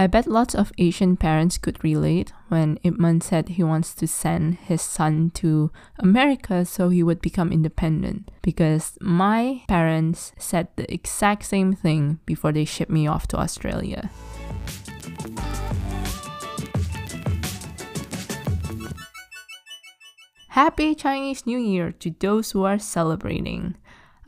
I bet lots of Asian parents could relate when Ip Man said he wants to send his son to America so he would become independent. Because my parents said the exact same thing before they shipped me off to Australia. Happy Chinese New Year to those who are celebrating.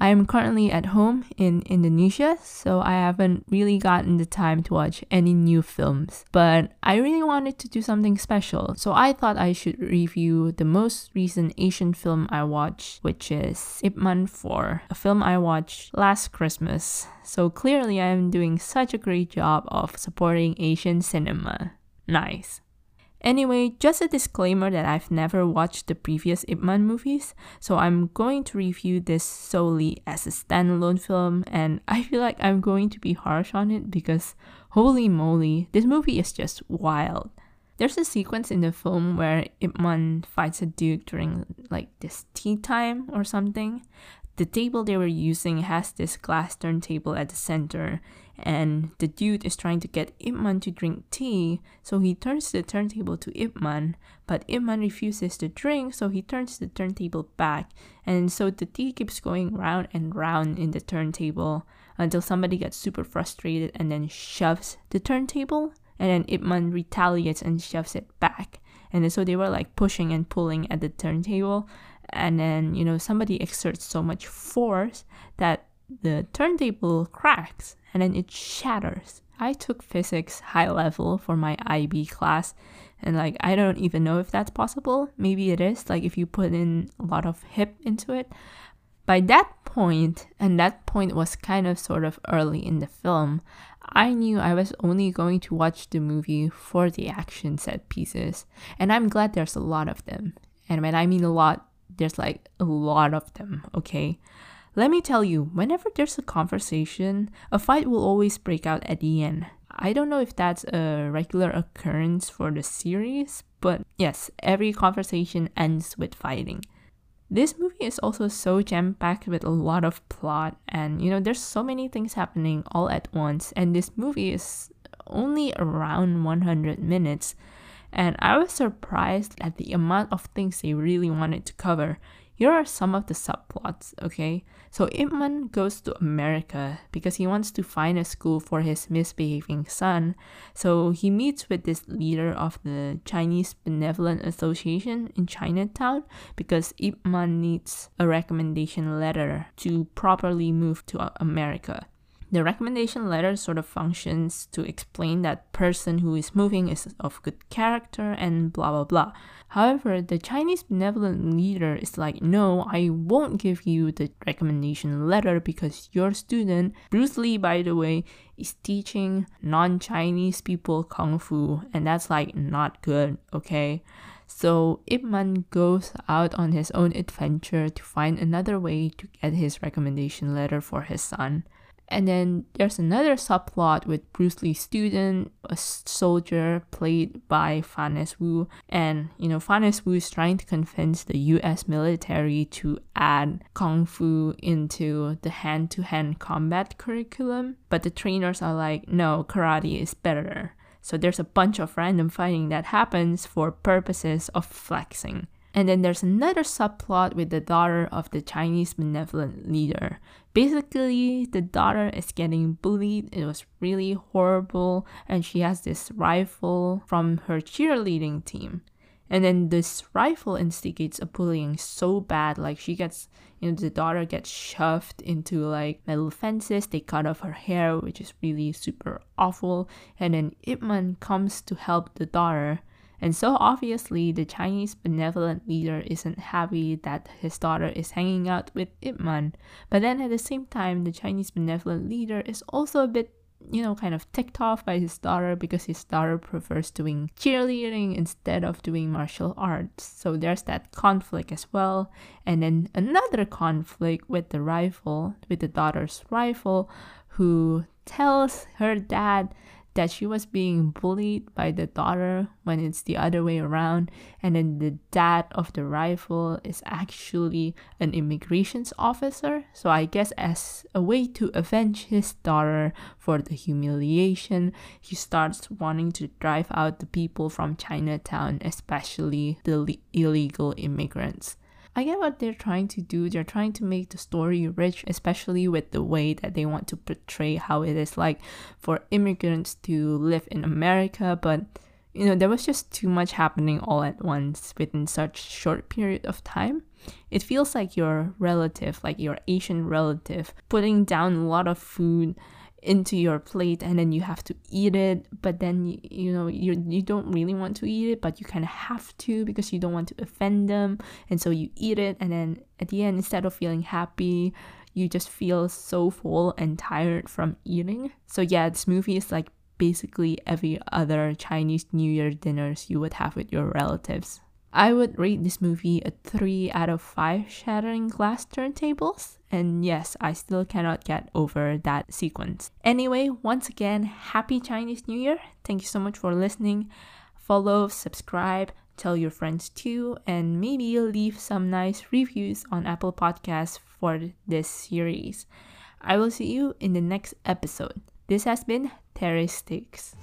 I am currently at home in Indonesia, so I haven't really gotten the time to watch any new films. But I really wanted to do something special, so I thought I should review the most recent Asian film I watched, which is Ip Man 4, a film I watched last Christmas. So clearly, I am doing such a great job of supporting Asian cinema. Nice. Anyway, just a disclaimer that I've never watched the previous Ip Man movies, so I'm going to review this solely as a standalone film, and I feel like I'm going to be harsh on it because holy moly, this movie is just wild. There's a sequence in the film where Ip Man fights a dude during like this tea time or something. The table they were using has this glass turntable at the center, and the dude is trying to get Ip Man to drink tea, so he turns the turntable to Ip Man, but Ip Man refuses to drink, so he turns the turntable back, and so the tea keeps going round and round in the turntable until somebody gets super frustrated and then shoves the turntable, and then Ip Man retaliates and shoves it back. And so they were like pushing and pulling at the turntable, and then you know somebody exerts so much force that the turntable cracks and then it shatters. I took physics high level for my IB class, and like I don't even know if that's possible. Maybe it is, like if you put in a lot of hip into it. By that point, and that point was kind of sort of early in the film, I knew I was only going to watch the movie for the action set pieces, and I'm glad there's a lot of them. And when I mean a lot, there's like a lot of them, okay? Let me tell you, whenever there's a conversation, a fight will always break out at the end. I don't know if that's a regular occurrence for the series, but yes, every conversation ends with fighting. This movie is also so jam packed with a lot of plot, and you know, there's so many things happening all at once, and this movie is only around 100 minutes. And I was surprised at the amount of things they really wanted to cover. Here are some of the subplots, okay? So Ip Man goes to America because he wants to find a school for his misbehaving son. So he meets with this leader of the Chinese Benevolent Association in Chinatown because Ip Man needs a recommendation letter to properly move to America. The recommendation letter sort of functions to explain that person who is moving is of good character and blah blah blah. However, the Chinese benevolent leader is like, no, I won't give you the recommendation letter because your student, Bruce Lee, by the way, is teaching non Chinese people Kung Fu, and that's like not good, okay? So Ip Man goes out on his own adventure to find another way to get his recommendation letter for his son. And then there's another subplot with Bruce Lee's student, a soldier played by Fan Wu. And, you know, Fan Wu is trying to convince the US military to add Kung Fu into the hand to hand combat curriculum. But the trainers are like, no, karate is better. So there's a bunch of random fighting that happens for purposes of flexing. And then there's another subplot with the daughter of the Chinese benevolent leader. Basically, the daughter is getting bullied. It was really horrible, and she has this rifle from her cheerleading team. And then this rifle instigates a bullying so bad, like she gets, you know, the daughter gets shoved into like metal fences. They cut off her hair, which is really super awful. And then Ip Man comes to help the daughter and so obviously, the Chinese benevolent leader isn't happy that his daughter is hanging out with Ip Man. But then at the same time, the Chinese benevolent leader is also a bit you know, kind of ticked off by his daughter because his daughter prefers doing cheerleading instead of doing martial arts. So there's that conflict as well. And then another conflict with the rifle, with the daughter's rifle, who tells her dad that she was being bullied by the daughter when it's the other way around, and then the dad of the rival is actually an immigrations officer. So I guess as a way to avenge his daughter for the humiliation, he starts wanting to drive out the people from Chinatown, especially the illegal immigrants. I get what they're trying to do. They're trying to make the story rich, especially with the way that they want to portray how it is like for immigrants to live in America. But you know, there was just too much happening all at once within such short period of time. It feels like your relative, like your Asian relative, putting down a lot of food into your plate and then you have to eat it but then you, you know you you don't really want to eat it but you kind of have to because you don't want to offend them. And so you eat it and then at the end instead of feeling happy you just feel so full and tired from eating. So yeah this movie is like basically every other chinese new year dinners you would have with your relatives I would rate this movie a 3 out of 5 shattering glass turntables. And yes, I still cannot get over that sequence. Anyway, once again, happy Chinese New Year. Thank you so much for listening. Follow, subscribe, tell your friends too, and maybe leave some nice reviews on Apple Podcasts for this series. I will see you in the next episode. This has been Terry Sticks.